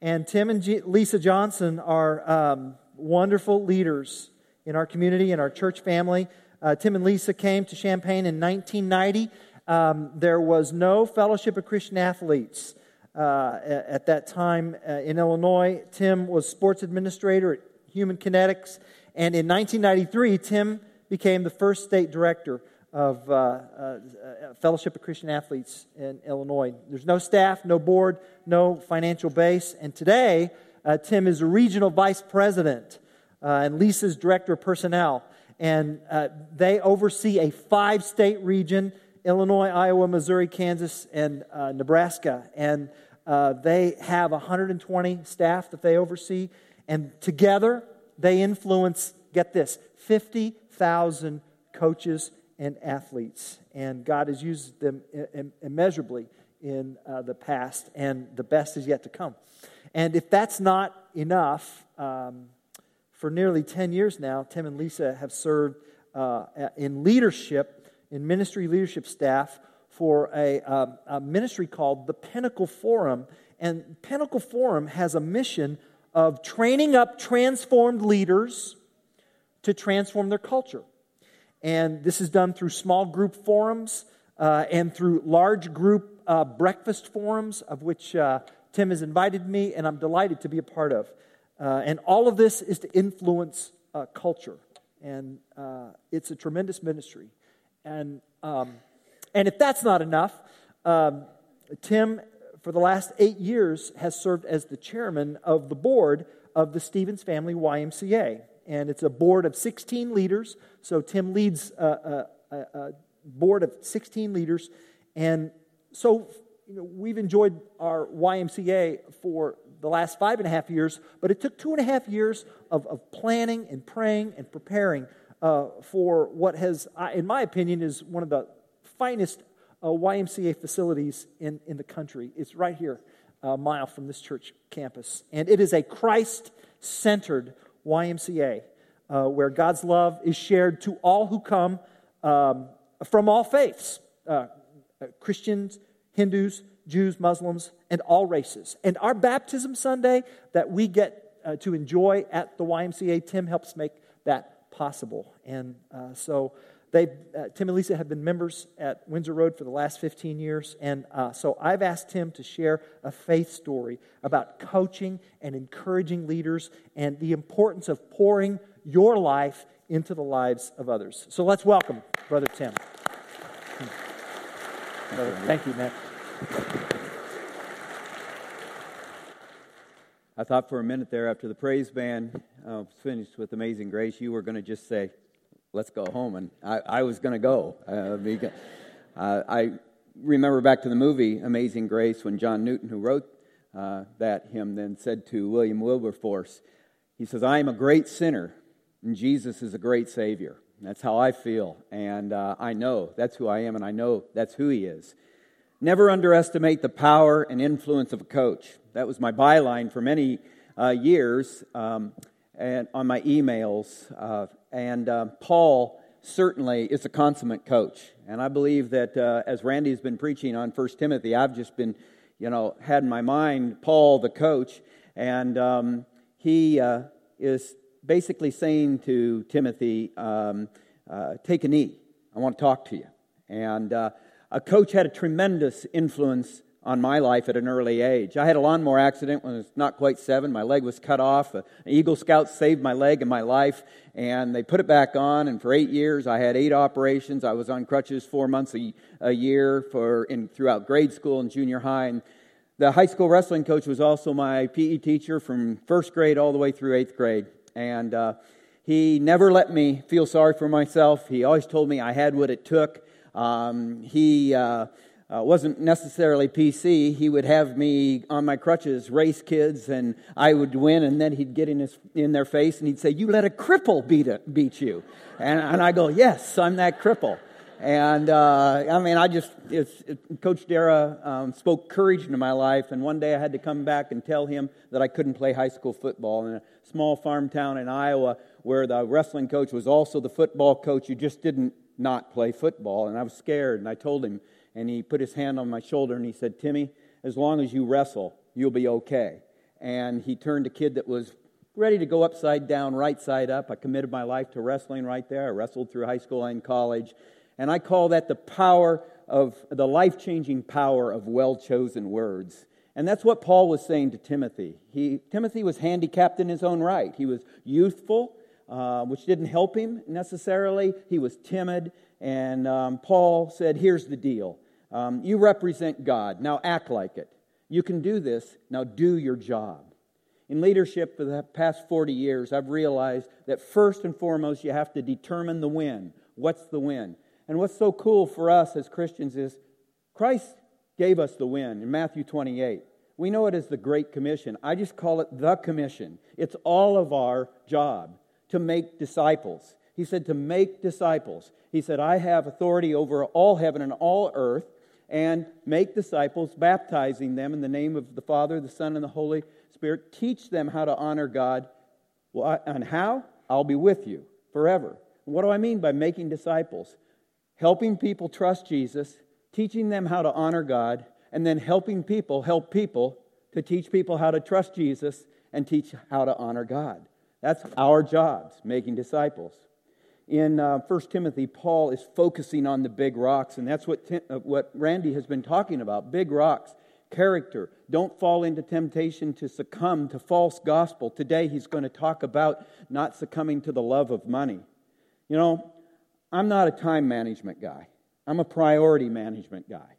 And Tim and G- Lisa Johnson are um, wonderful leaders in our community and our church family. Uh, Tim and Lisa came to Champaign in 1990. Um, there was no Fellowship of Christian Athletes uh, at that time uh, in Illinois. Tim was sports administrator at Human Kinetics. And in 1993, Tim became the first state director of uh, uh, Fellowship of Christian Athletes in Illinois. There's no staff, no board, no financial base. And today, uh, Tim is a regional vice president, uh, and Lisa's director of personnel. And uh, they oversee a five state region Illinois, Iowa, Missouri, Kansas, and uh, Nebraska. And they have 120 staff that they oversee. And together, they influence, get this, 50,000 coaches and athletes. And God has used them immeasurably in uh, the past, and the best is yet to come. And if that's not enough, um, for nearly 10 years now, Tim and Lisa have served uh, in leadership, in ministry leadership staff for a, um, a ministry called the Pinnacle Forum. And Pinnacle Forum has a mission of training up transformed leaders to transform their culture. And this is done through small group forums uh, and through large group uh, breakfast forums, of which uh, Tim has invited me, and I'm delighted to be a part of. Uh, and all of this is to influence uh, culture. And uh, it's a tremendous ministry. And, um, and if that's not enough, um, Tim, for the last eight years, has served as the chairman of the board of the Stephens Family YMCA and it's a board of 16 leaders. So Tim leads a, a, a board of 16 leaders. And so you know, we've enjoyed our YMCA for the last five and a half years, but it took two and a half years of, of planning and praying and preparing uh, for what has, in my opinion, is one of the finest uh, YMCA facilities in, in the country. It's right here, a mile from this church campus. And it is a Christ centered YMCA, uh, where God's love is shared to all who come um, from all faiths uh, uh, Christians, Hindus, Jews, Muslims, and all races. And our baptism Sunday that we get uh, to enjoy at the YMCA, Tim helps make that possible. And uh, so, they, uh, Tim and Lisa have been members at Windsor Road for the last 15 years, and uh, so I've asked Tim to share a faith story about coaching and encouraging leaders and the importance of pouring your life into the lives of others. So let's welcome Brother Tim. Brother, thank you, man. I thought for a minute there after the praise band uh, finished with Amazing Grace, you were going to just say, let's go home. And I, I was going to go. Uh, because, uh, I remember back to the movie Amazing Grace when John Newton, who wrote uh, that hymn, then said to William Wilberforce, he says, I am a great sinner, and Jesus is a great Savior. That's how I feel. And uh, I know that's who I am, and I know that's who He is. Never underestimate the power and influence of a coach. That was my byline for many uh, years um, and on my emails. Uh, and uh, Paul certainly is a consummate coach. And I believe that uh, as Randy has been preaching on First Timothy, I've just been, you know, had in my mind Paul, the coach. And um, he uh, is basically saying to Timothy, um, uh, take a knee. I want to talk to you. And uh, a coach had a tremendous influence on my life at an early age. I had a lawnmower accident when I was not quite seven. My leg was cut off. An Eagle Scout saved my leg and my life, and they put it back on. And for eight years, I had eight operations. I was on crutches four months a, a year for in, throughout grade school and junior high. And the high school wrestling coach was also my PE teacher from first grade all the way through eighth grade. And uh, he never let me feel sorry for myself. He always told me I had what it took. Um, he uh, uh, wasn't necessarily PC. He would have me on my crutches race kids, and I would win, and then he'd get in, his, in their face and he'd say, You let a cripple beat, it, beat you. And, and I go, Yes, I'm that cripple. And uh, I mean, I just, it, Coach Dara um, spoke courage into my life, and one day I had to come back and tell him that I couldn't play high school football in a small farm town in Iowa where the wrestling coach was also the football coach. You just didn't not play football, and I was scared, and I told him, and he put his hand on my shoulder and he said, Timmy, as long as you wrestle, you'll be okay. and he turned a kid that was ready to go upside down, right side up. I committed my life to wrestling right there. I wrestled through high school and college. And I call that the power of the life changing power of well chosen words. And that's what Paul was saying to Timothy. He, Timothy was handicapped in his own right. He was youthful, uh, which didn't help him necessarily. He was timid. And um, Paul said, Here's the deal um, you represent God. Now act like it. You can do this. Now do your job. In leadership for the past 40 years, I've realized that first and foremost, you have to determine the win. What's the win? And what's so cool for us as Christians is Christ gave us the win in Matthew 28. We know it as the Great Commission. I just call it the commission. It's all of our job to make disciples. He said, to make disciples. He said, I have authority over all heaven and all earth, and make disciples, baptizing them in the name of the Father, the Son, and the Holy Spirit. Teach them how to honor God. And how? I'll be with you forever. What do I mean by making disciples? Helping people trust Jesus, teaching them how to honor God, and then helping people help people to teach people how to trust Jesus and teach how to honor God. That's our jobs, making disciples. In uh, 1 Timothy, Paul is focusing on the big rocks, and that's what, Tim, uh, what Randy has been talking about big rocks, character. Don't fall into temptation to succumb to false gospel. Today, he's going to talk about not succumbing to the love of money. You know, I'm not a time management guy, I'm a priority management guy.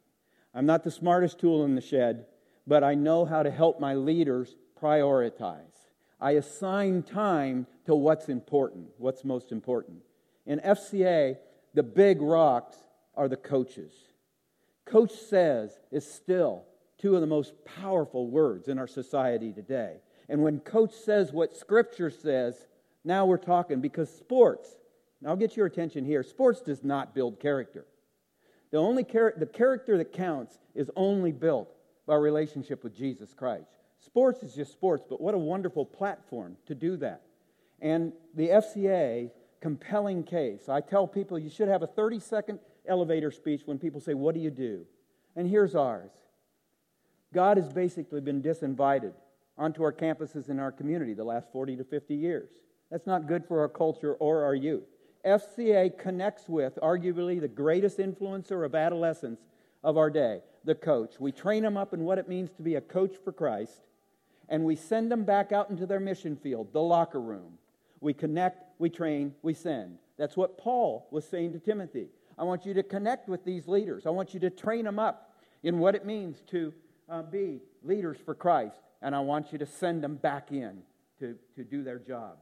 I'm not the smartest tool in the shed, but I know how to help my leaders prioritize. I assign time to what's important, what's most important. In FCA, the big rocks are the coaches. Coach says is still two of the most powerful words in our society today. And when coach says what scripture says, now we're talking because sports, I'll get your attention here, sports does not build character. The only char- the character that counts is only built by relationship with Jesus Christ. Sports is just sports, but what a wonderful platform to do that. And the FCA compelling case. I tell people you should have a 30 second elevator speech when people say, What do you do? And here's ours God has basically been disinvited onto our campuses in our community the last 40 to 50 years. That's not good for our culture or our youth. FCA connects with arguably the greatest influencer of adolescence of our day, the coach. We train them up in what it means to be a coach for Christ, and we send them back out into their mission field, the locker room. We connect, we train, we send. That's what Paul was saying to Timothy. I want you to connect with these leaders. I want you to train them up in what it means to uh, be leaders for Christ, and I want you to send them back in to, to do their job.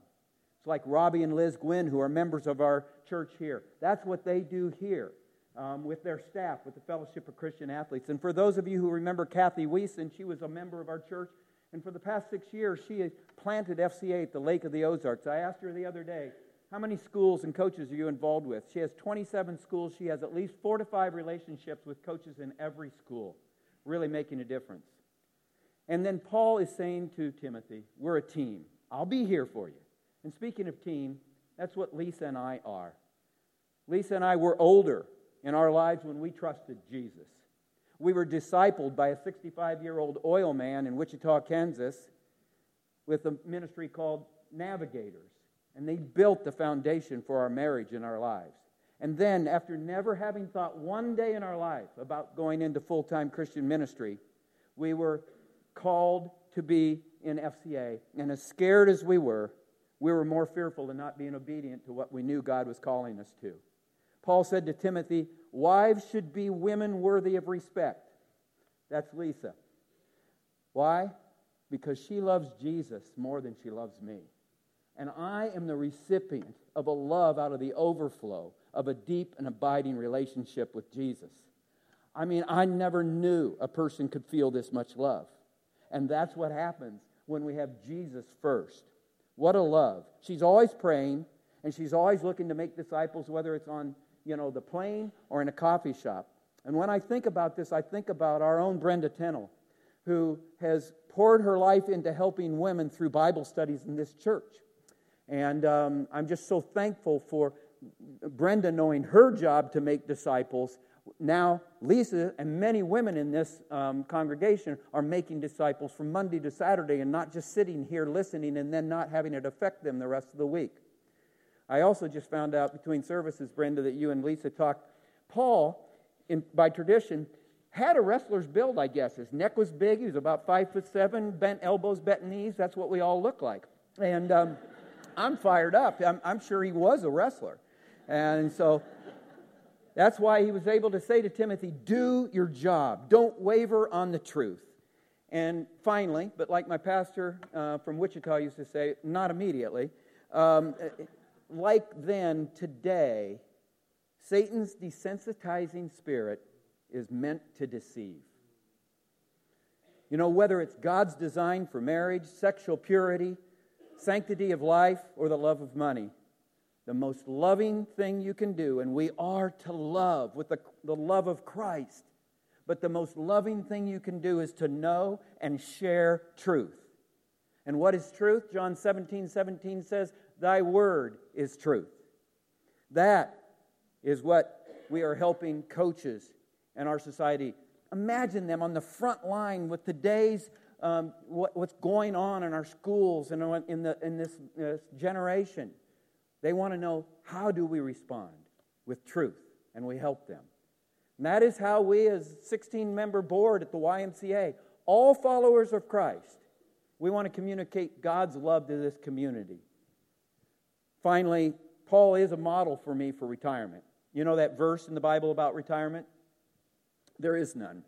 It's like Robbie and Liz Gwynn, who are members of our church here. That's what they do here um, with their staff, with the Fellowship of Christian Athletes. And for those of you who remember Kathy Weeson, she was a member of our church and for the past six years, she planted FCA at the Lake of the Ozarks. I asked her the other day, How many schools and coaches are you involved with? She has 27 schools. She has at least four to five relationships with coaches in every school, really making a difference. And then Paul is saying to Timothy, We're a team. I'll be here for you. And speaking of team, that's what Lisa and I are. Lisa and I were older in our lives when we trusted Jesus. We were discipled by a 65 year old oil man in Wichita, Kansas, with a ministry called Navigators. And they built the foundation for our marriage and our lives. And then, after never having thought one day in our life about going into full time Christian ministry, we were called to be in FCA. And as scared as we were, we were more fearful in not being obedient to what we knew God was calling us to. Paul said to Timothy, Wives should be women worthy of respect. That's Lisa. Why? Because she loves Jesus more than she loves me. And I am the recipient of a love out of the overflow of a deep and abiding relationship with Jesus. I mean, I never knew a person could feel this much love. And that's what happens when we have Jesus first. What a love. She's always praying, and she's always looking to make disciples, whether it's on you know, the plane or in a coffee shop. And when I think about this, I think about our own Brenda Tennell, who has poured her life into helping women through Bible studies in this church. And um, I'm just so thankful for Brenda knowing her job to make disciples now Lisa and many women in this um, congregation are making disciples from Monday to Saturday and not just sitting here listening and then not having it affect them the rest of the week. I also just found out between services, Brenda, that you and Lisa talked. Paul, in, by tradition, had a wrestler's build, I guess. His neck was big. He was about five foot seven, bent elbows, bent knees. That's what we all look like. And um, I'm fired up. I'm, I'm sure he was a wrestler. And so that's why he was able to say to Timothy, Do your job, don't waver on the truth. And finally, but like my pastor uh, from Wichita used to say, not immediately, um, like then, today, Satan's desensitizing spirit is meant to deceive. You know, whether it's God's design for marriage, sexual purity, sanctity of life, or the love of money, the most loving thing you can do, and we are to love with the, the love of Christ, but the most loving thing you can do is to know and share truth. And what is truth? John 17 17 says, Thy word is truth. That is what we are helping coaches and our society. Imagine them on the front line with today's um, what, what's going on in our schools and in, the, in this, this generation. They want to know how do we respond with truth, and we help them. And that is how we, as 16 member board at the YMCA, all followers of Christ, we want to communicate God's love to this community. Finally, Paul is a model for me for retirement. You know that verse in the Bible about retirement? There is none.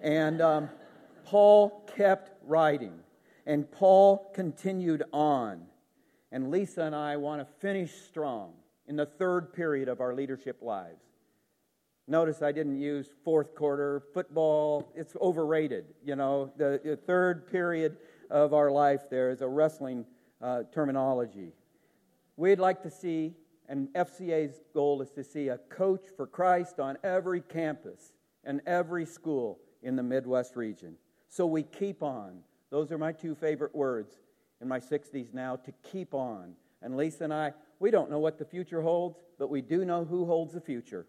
And um, Paul kept writing, and Paul continued on. And Lisa and I want to finish strong in the third period of our leadership lives. Notice I didn't use fourth quarter football, it's overrated. You know, the, the third period of our life there is a wrestling uh, terminology. We'd like to see, and FCA's goal is to see a coach for Christ on every campus and every school in the Midwest region. So we keep on. Those are my two favorite words in my 60s now to keep on. And Lisa and I, we don't know what the future holds, but we do know who holds the future.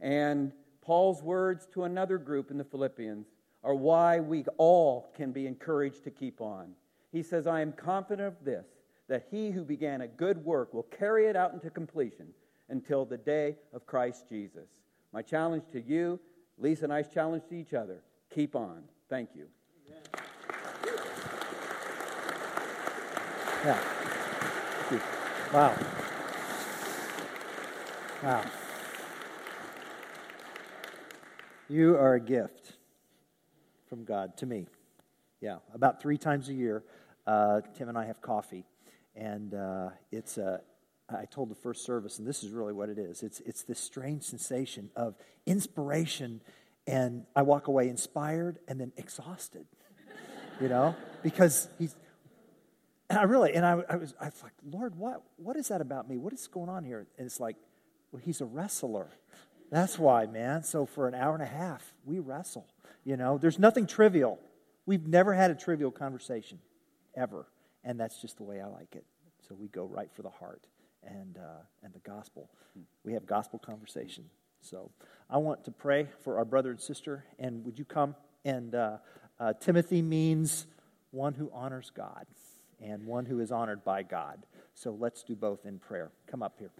And Paul's words to another group in the Philippians are why we all can be encouraged to keep on. He says, I am confident of this that he who began a good work will carry it out into completion until the day of Christ Jesus. My challenge to you, Lisa and I's challenge to each other keep on. Thank you. Yeah. Wow. Wow. You are a gift from God to me. Yeah, about three times a year, uh, Tim and I have coffee and uh, it's a, I told the first service, and this is really what it is. It's, it's this strange sensation of inspiration, and I walk away inspired and then exhausted, you know, because he's, and I really, and I, I, was, I was like, Lord, what, what is that about me? What is going on here? And it's like, well, he's a wrestler. That's why, man. So for an hour and a half, we wrestle. You know, there's nothing trivial. We've never had a trivial conversation, ever. And that's just the way I like it. So we go right for the heart and, uh, and the gospel. We have gospel conversation. So I want to pray for our brother and sister. And would you come? And uh, uh, Timothy means one who honors God and one who is honored by God. So let's do both in prayer. Come up here.